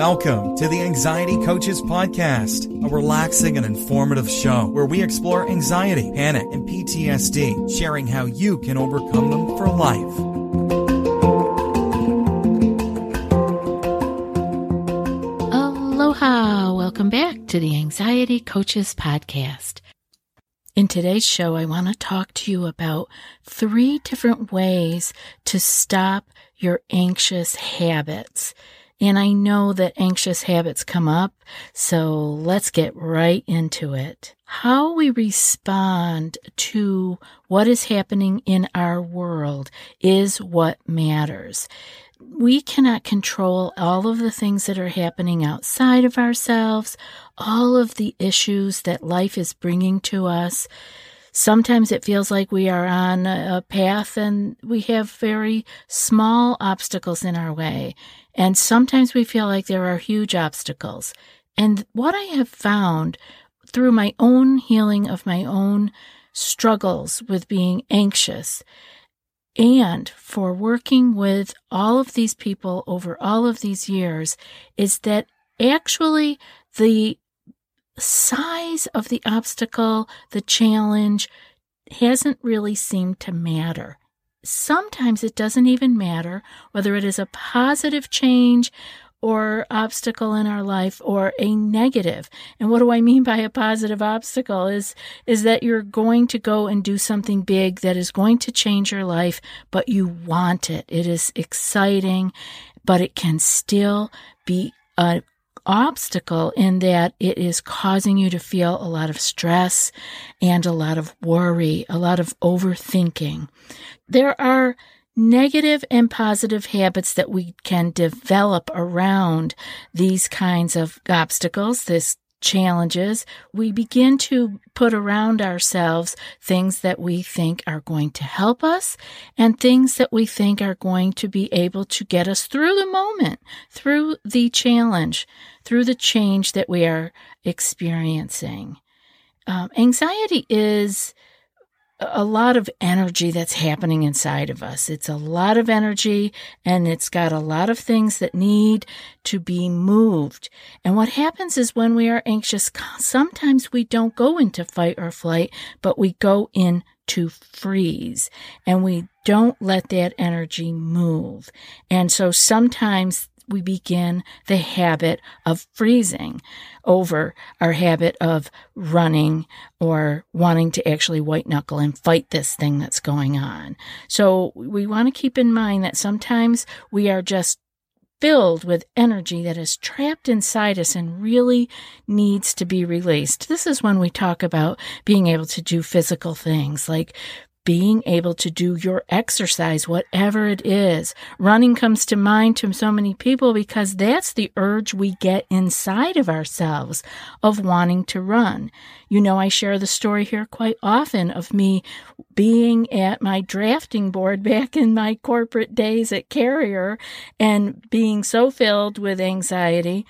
Welcome to the Anxiety Coaches Podcast, a relaxing and informative show where we explore anxiety, panic, and PTSD, sharing how you can overcome them for life. Aloha! Welcome back to the Anxiety Coaches Podcast. In today's show, I want to talk to you about three different ways to stop your anxious habits. And I know that anxious habits come up, so let's get right into it. How we respond to what is happening in our world is what matters. We cannot control all of the things that are happening outside of ourselves, all of the issues that life is bringing to us. Sometimes it feels like we are on a path and we have very small obstacles in our way. And sometimes we feel like there are huge obstacles. And what I have found through my own healing of my own struggles with being anxious and for working with all of these people over all of these years is that actually the size of the obstacle, the challenge, hasn't really seemed to matter. Sometimes it doesn't even matter whether it is a positive change or obstacle in our life or a negative. And what do I mean by a positive obstacle is is that you're going to go and do something big that is going to change your life, but you want it. It is exciting, but it can still be a obstacle in that it is causing you to feel a lot of stress and a lot of worry, a lot of overthinking. There are negative and positive habits that we can develop around these kinds of obstacles, this challenges, we begin to put around ourselves things that we think are going to help us and things that we think are going to be able to get us through the moment, through the challenge, through the change that we are experiencing. Um, anxiety is a lot of energy that's happening inside of us. It's a lot of energy and it's got a lot of things that need to be moved. And what happens is when we are anxious, sometimes we don't go into fight or flight, but we go into freeze and we don't let that energy move. And so sometimes we begin the habit of freezing over our habit of running or wanting to actually white knuckle and fight this thing that's going on. So we want to keep in mind that sometimes we are just filled with energy that is trapped inside us and really needs to be released. This is when we talk about being able to do physical things like being able to do your exercise, whatever it is. Running comes to mind to so many people because that's the urge we get inside of ourselves of wanting to run. You know, I share the story here quite often of me being at my drafting board back in my corporate days at Carrier and being so filled with anxiety.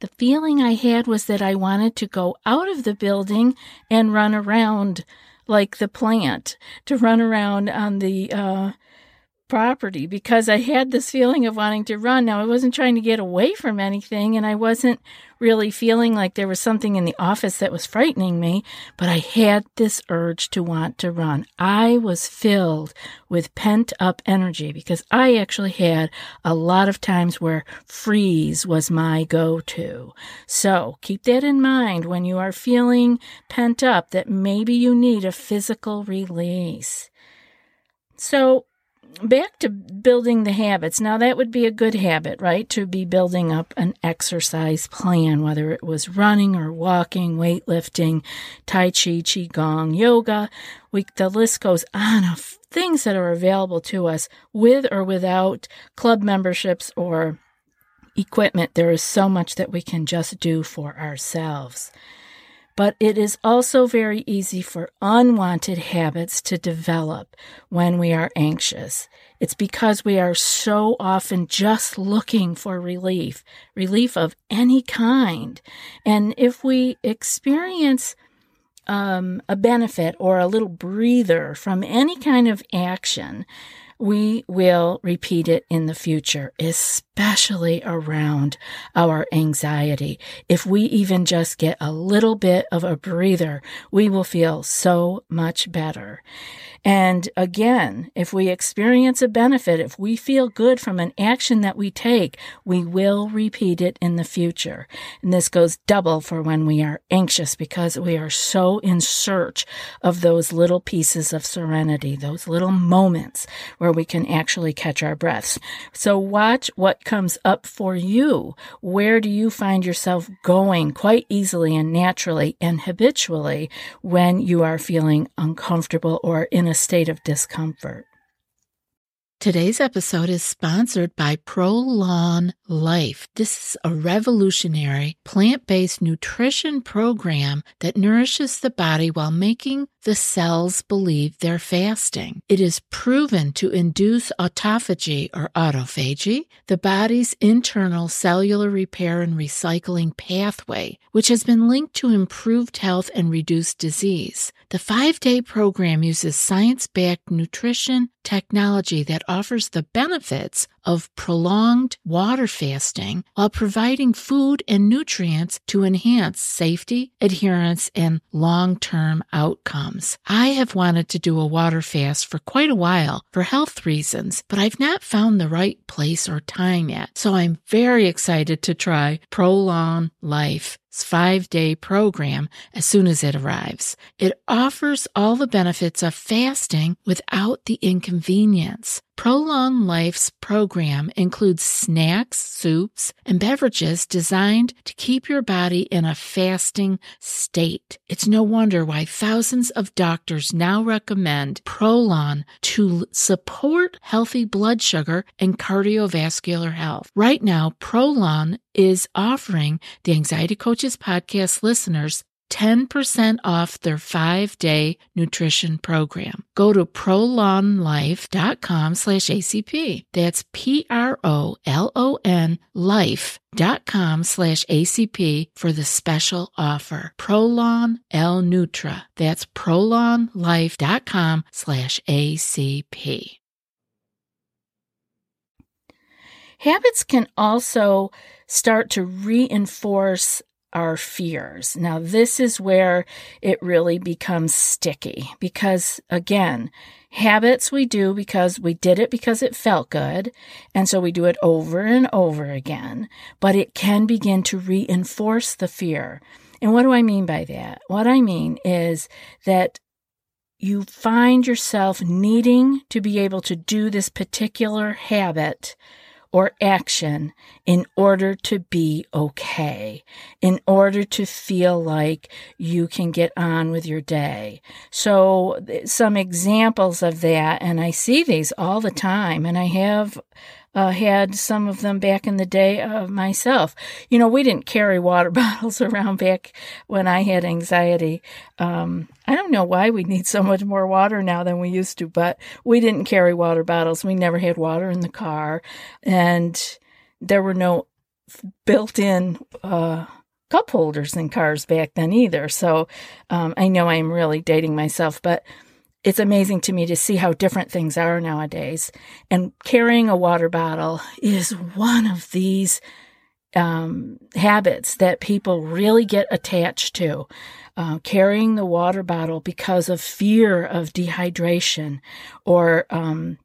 The feeling I had was that I wanted to go out of the building and run around like the plant to run around on the uh, property because I had this feeling of wanting to run. Now, I wasn't trying to get away from anything, and I wasn't really feeling like there was something in the office that was frightening me, but I had this urge to want to run. I was filled with pent up energy because I actually had a lot of times where freeze was my go to. So keep that in mind when you are feeling pent up that maybe you need a physical release. So back to building the habits. Now, that would be a good habit, right? To be building up an exercise plan, whether it was running or walking, weightlifting, Tai Chi, Qigong, yoga. We, the list goes on of things that are available to us with or without club memberships or equipment. There is so much that we can just do for ourselves. But it is also very easy for unwanted habits to develop when we are anxious. It's because we are so often just looking for relief, relief of any kind. And if we experience um, a benefit or a little breather from any kind of action, we will repeat it in the future, especially around our anxiety. If we even just get a little bit of a breather, we will feel so much better. And again, if we experience a benefit, if we feel good from an action that we take, we will repeat it in the future. And this goes double for when we are anxious because we are so in search of those little pieces of serenity, those little moments where we can actually catch our breaths. So watch what comes up for you. Where do you find yourself going quite easily and naturally and habitually when you are feeling uncomfortable or in a state of discomfort. Today's episode is sponsored by Prolon Life. This is a revolutionary plant based nutrition program that nourishes the body while making the cells believe they're fasting. It is proven to induce autophagy or autophagy, the body's internal cellular repair and recycling pathway, which has been linked to improved health and reduced disease. The five day program uses science backed nutrition technology that offers the benefits of prolonged water fasting while providing food and nutrients to enhance safety, adherence, and long term outcomes. I have wanted to do a water fast for quite a while for health reasons, but I've not found the right place or time yet. So I'm very excited to try Prolon Life five day program as soon as it arrives. It offers all the benefits of fasting without the inconvenience. Prolon Life's program includes snacks, soups, and beverages designed to keep your body in a fasting state. It's no wonder why thousands of doctors now recommend Prolon to support healthy blood sugar and cardiovascular health. Right now, Prolon is offering the Anxiety Coaches podcast listeners 10% off their five day nutrition program. Go to prolonlife.com slash ACP. That's P-R-O-L-O-N life.com slash ACP for the special offer. Prolon L Nutra. That's prolonlife.com slash ACP. Habits can also start to reinforce our fears. Now, this is where it really becomes sticky because, again, habits we do because we did it because it felt good. And so we do it over and over again, but it can begin to reinforce the fear. And what do I mean by that? What I mean is that you find yourself needing to be able to do this particular habit or action in order to be okay, in order to feel like you can get on with your day. So, some examples of that, and I see these all the time, and I have uh, had some of them back in the day of uh, myself. You know, we didn't carry water bottles around back when I had anxiety. Um, I don't know why we need so much more water now than we used to, but we didn't carry water bottles. We never had water in the car, and there were no built-in uh, cup holders in cars back then either. So um, I know I'm really dating myself, but it's amazing to me to see how different things are nowadays. And carrying a water bottle is one of these um, habits that people really get attached to. Uh, carrying the water bottle because of fear of dehydration or um,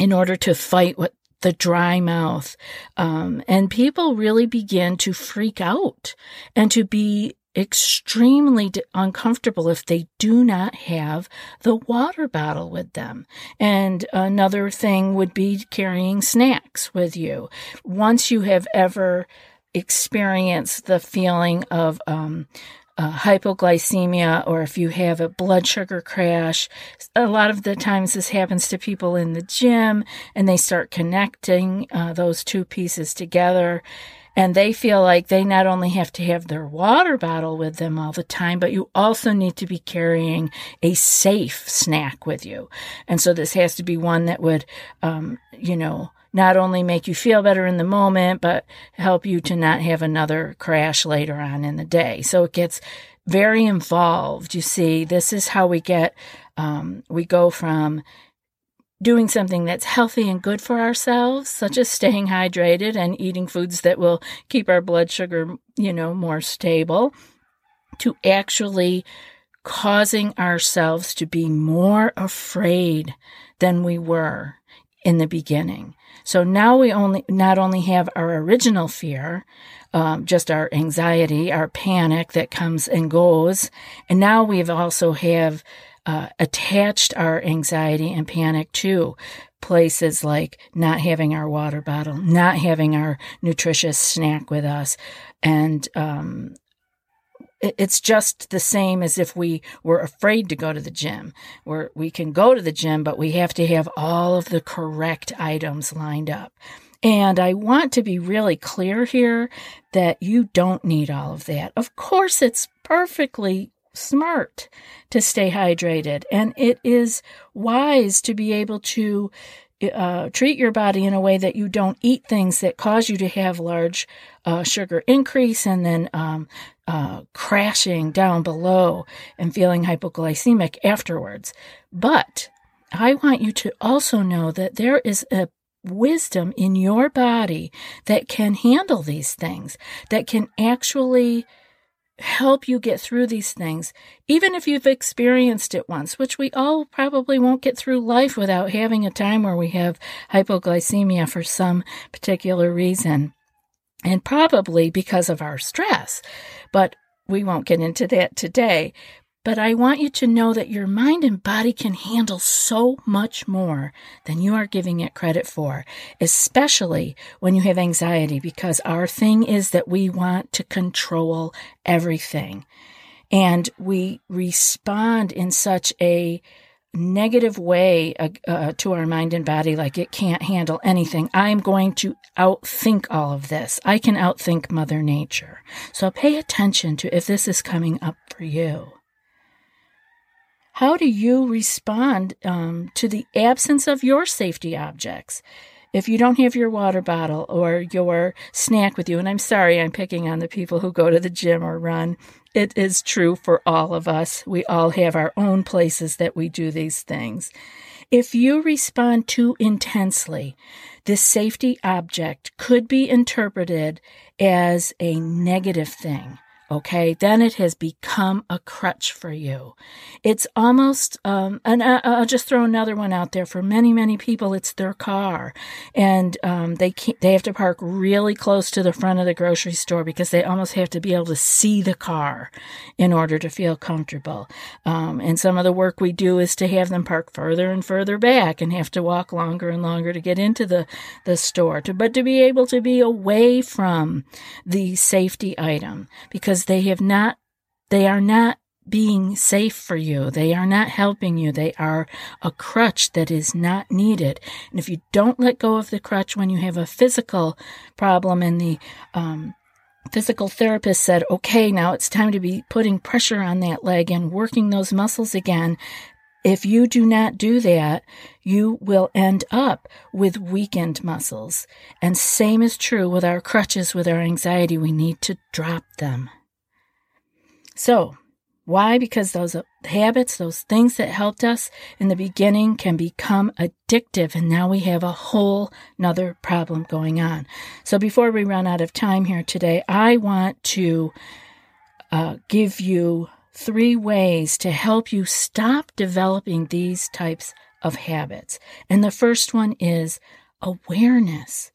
in order to fight what the dry mouth. Um, and people really begin to freak out and to be extremely uncomfortable if they do not have the water bottle with them. And another thing would be carrying snacks with you. Once you have ever experienced the feeling of, um, uh, hypoglycemia or if you have a blood sugar crash. A lot of the times this happens to people in the gym and they start connecting uh, those two pieces together and they feel like they not only have to have their water bottle with them all the time, but you also need to be carrying a safe snack with you. And so this has to be one that would, um, you know, not only make you feel better in the moment, but help you to not have another crash later on in the day. So it gets very involved. You see, this is how we get, um, we go from doing something that's healthy and good for ourselves, such as staying hydrated and eating foods that will keep our blood sugar, you know, more stable, to actually causing ourselves to be more afraid than we were in the beginning. So now we only not only have our original fear, um, just our anxiety, our panic that comes and goes, and now we've also have uh, attached our anxiety and panic to places like not having our water bottle, not having our nutritious snack with us, and um, it's just the same as if we were afraid to go to the gym. Where we can go to the gym but we have to have all of the correct items lined up. And i want to be really clear here that you don't need all of that. Of course it's perfectly smart to stay hydrated. And it is wise to be able to uh, treat your body in a way that you don't eat things that cause you to have large uh, sugar increase and then um, uh, crashing down below and feeling hypoglycemic afterwards. But I want you to also know that there is a wisdom in your body that can handle these things, that can actually help you get through these things, even if you've experienced it once, which we all probably won't get through life without having a time where we have hypoglycemia for some particular reason, and probably because of our stress. But we won't get into that today. But I want you to know that your mind and body can handle so much more than you are giving it credit for, especially when you have anxiety, because our thing is that we want to control everything. And we respond in such a negative way uh, uh, to our mind and body, like it can't handle anything. I'm going to outthink all of this. I can outthink Mother Nature. So pay attention to if this is coming up for you. How do you respond um, to the absence of your safety objects? If you don't have your water bottle or your snack with you, and I'm sorry I'm picking on the people who go to the gym or run, it is true for all of us. We all have our own places that we do these things. If you respond too intensely, this safety object could be interpreted as a negative thing okay, then it has become a crutch for you. It's almost, um, and I, will just throw another one out there. For many, many people, it's their car, and um, they they have to park really close to the front of the grocery store because they almost have to be able to see the car in order to feel comfortable. Um, and some of the work we do is to have them park further and further back and have to walk longer and longer to get into the the store. To, but to be able to be away from the safety item because because they have not, they are not being safe for you. They are not helping you. They are a crutch that is not needed. And if you don't let go of the crutch when you have a physical problem and the, um, physical therapist said, okay, now it's time to be putting pressure on that leg and working those muscles again. If you do not do that, you will end up with weakened muscles. And same is true with our crutches, with our anxiety. We need to drop them. So, why? Because those habits, those things that helped us in the beginning can become addictive. And now we have a whole nother problem going on. So before we run out of time here today, I want to uh, give you three ways to help you stop developing these types of habits. And the first one is awareness.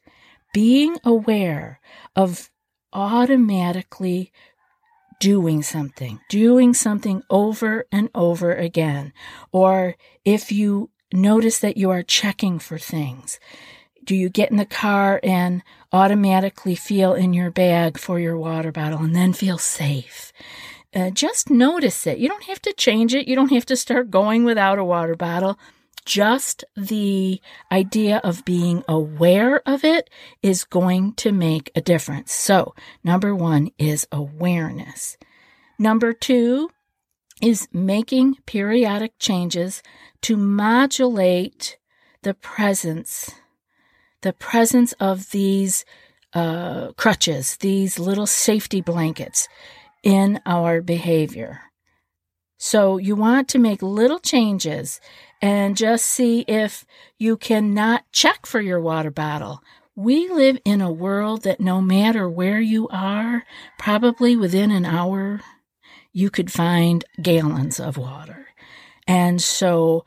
Being aware of automatically doing something, doing something over and over again. Or if you notice that you are checking for things, do you get in the car and automatically feel in your bag for your water bottle and then feel safe? Uh, just notice it. You don't have to change it. You don't have to start going without a water bottle just the idea of being aware of it is going to make a difference. So, number one is awareness. Number two is making periodic changes to modulate the presence, the presence of these uh, crutches, these little safety blankets in our behavior. So you want to make little changes and just see if you cannot check for your water bottle. We live in a world that no matter where you are, probably within an hour, you could find gallons of water. And so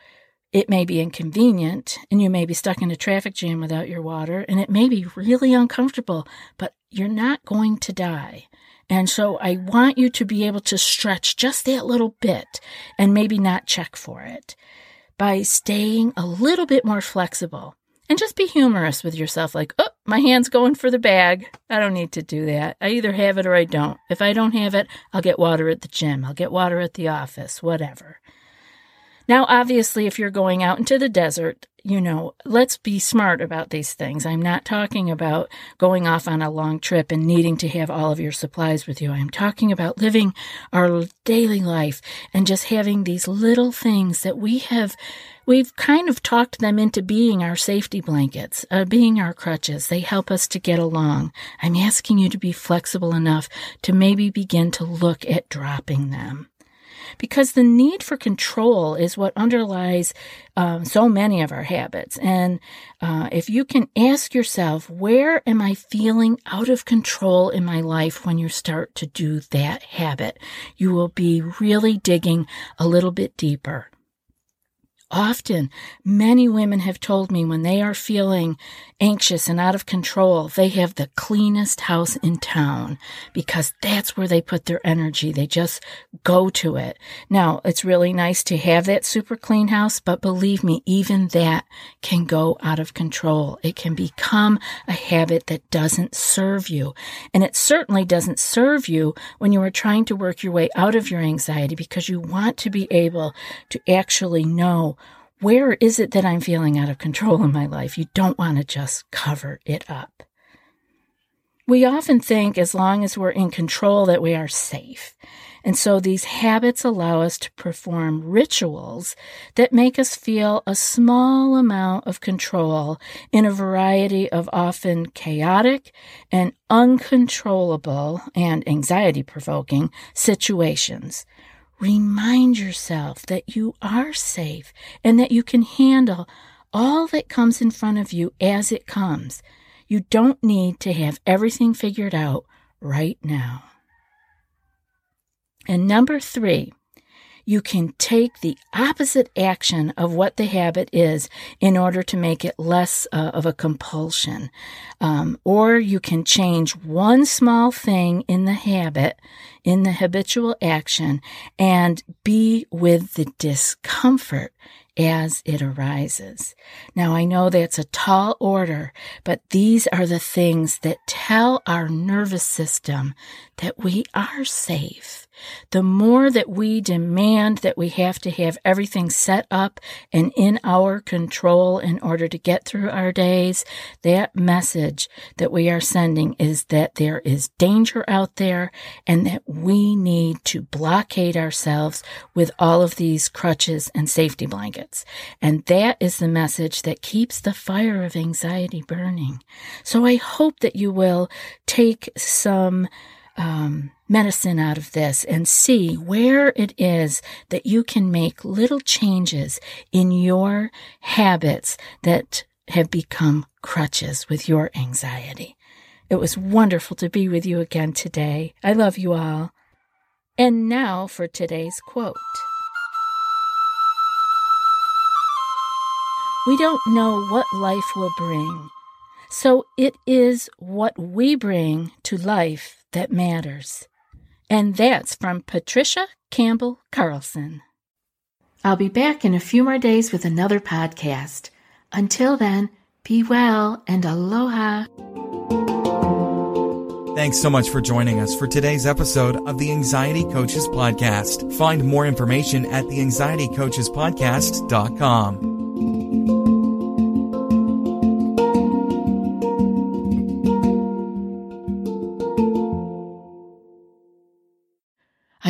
it may be inconvenient and you may be stuck in a traffic jam without your water and it may be really uncomfortable, but you're not going to die. And so I want you to be able to stretch just that little bit and maybe not check for it by staying a little bit more flexible. And just be humorous with yourself, like, oh, my hand's going for the bag. I don't need to do that. I either have it or I don't. If I don't have it, I'll get water at the gym, I'll get water at the office, whatever. Now, obviously, if you're going out into the desert, you know, let's be smart about these things. I'm not talking about going off on a long trip and needing to have all of your supplies with you. I'm talking about living our daily life and just having these little things that we have, we've kind of talked them into being our safety blankets, uh, being our crutches. They help us to get along. I'm asking you to be flexible enough to maybe begin to look at dropping them because the need for control is what underlies um, so many of our habits. And uh, if you can ask yourself, where am I feeling out of control in my life when you start to do that habit, you will be really digging a little bit deeper. Often, many women have told me when they are feeling anxious and out of control, they have the cleanest house in town because that's where they put their energy. They just go to it. Now, it's really nice to have that super clean house, but believe me, even that can go out of control. It can become a habit that doesn't serve you. And it certainly doesn't serve you when you are trying to work your way out of your anxiety because you want to be able to actually know where is it that I'm feeling out of control in my life? You don't want to just cover it up. We often think as long as we're in control that we are safe. And so these habits allow us to perform rituals that make us feel a small amount of control in a variety of often chaotic and uncontrollable and anxiety provoking situations. Remind yourself that you are safe and that you can handle all that comes in front of you as it comes. You don't need to have everything figured out right now. And number three, you can take the opposite action of what the habit is in order to make it less uh, of a compulsion. Um, or you can change one small thing in the habit, in the habitual action, and be with the discomfort as it arises. Now, I know that's a tall order, but these are the things that tell our nervous system that we are safe the more that we demand that we have to have everything set up and in our control in order to get through our days, that message that we are sending is that there is danger out there and that we need to blockade ourselves with all of these crutches and safety blankets. And that is the message that keeps the fire of anxiety burning. So I hope that you will take some um, medicine out of this and see where it is that you can make little changes in your habits that have become crutches with your anxiety. It was wonderful to be with you again today. I love you all. And now for today's quote. We don't know what life will bring, so it is what we bring to life that matters. And that's from Patricia Campbell Carlson. I'll be back in a few more days with another podcast. Until then, be well and aloha. Thanks so much for joining us for today's episode of the Anxiety Coaches Podcast. Find more information at the theanxietycoachespodcast.com.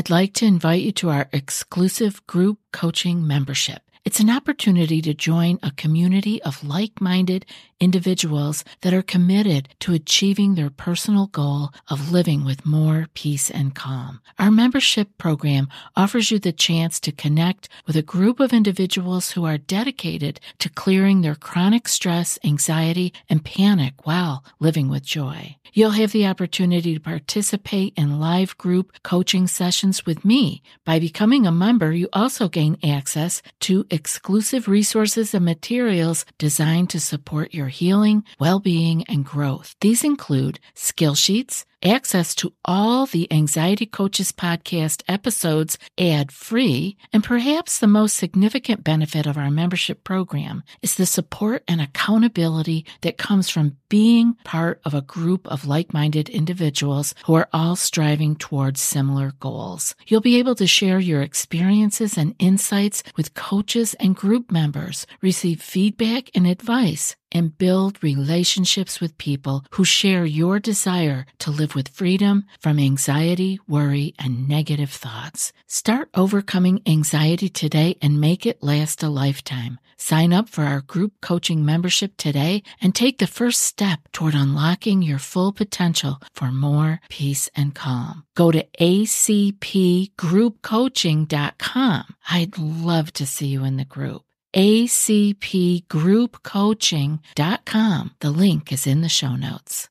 I'd like to invite you to our exclusive group coaching membership It's an opportunity to join a community of like minded individuals that are committed to achieving their personal goal of living with more peace and calm. Our membership program offers you the chance to connect with a group of individuals who are dedicated to clearing their chronic stress, anxiety, and panic while living with joy. You'll have the opportunity to participate in live group coaching sessions with me. By becoming a member, you also gain access to exclusive resources and materials designed to support your healing, well being, and growth. These include skill sheets, access to all the Anxiety Coaches podcast episodes ad free, and perhaps the most significant benefit of our membership program is the support and accountability that comes from being part of a group of like minded individuals who are all striving towards similar goals. You'll be able to share your experiences and insights with coaches and group members, receive feedback and advice and build relationships with people who share your desire to live with freedom from anxiety, worry, and negative thoughts. Start overcoming anxiety today and make it last a lifetime. Sign up for our group coaching membership today and take the first step toward unlocking your full potential for more peace and calm. Go to acpgroupcoaching.com. I'd love to see you in the group acpgroupcoaching.com. The link is in the show notes.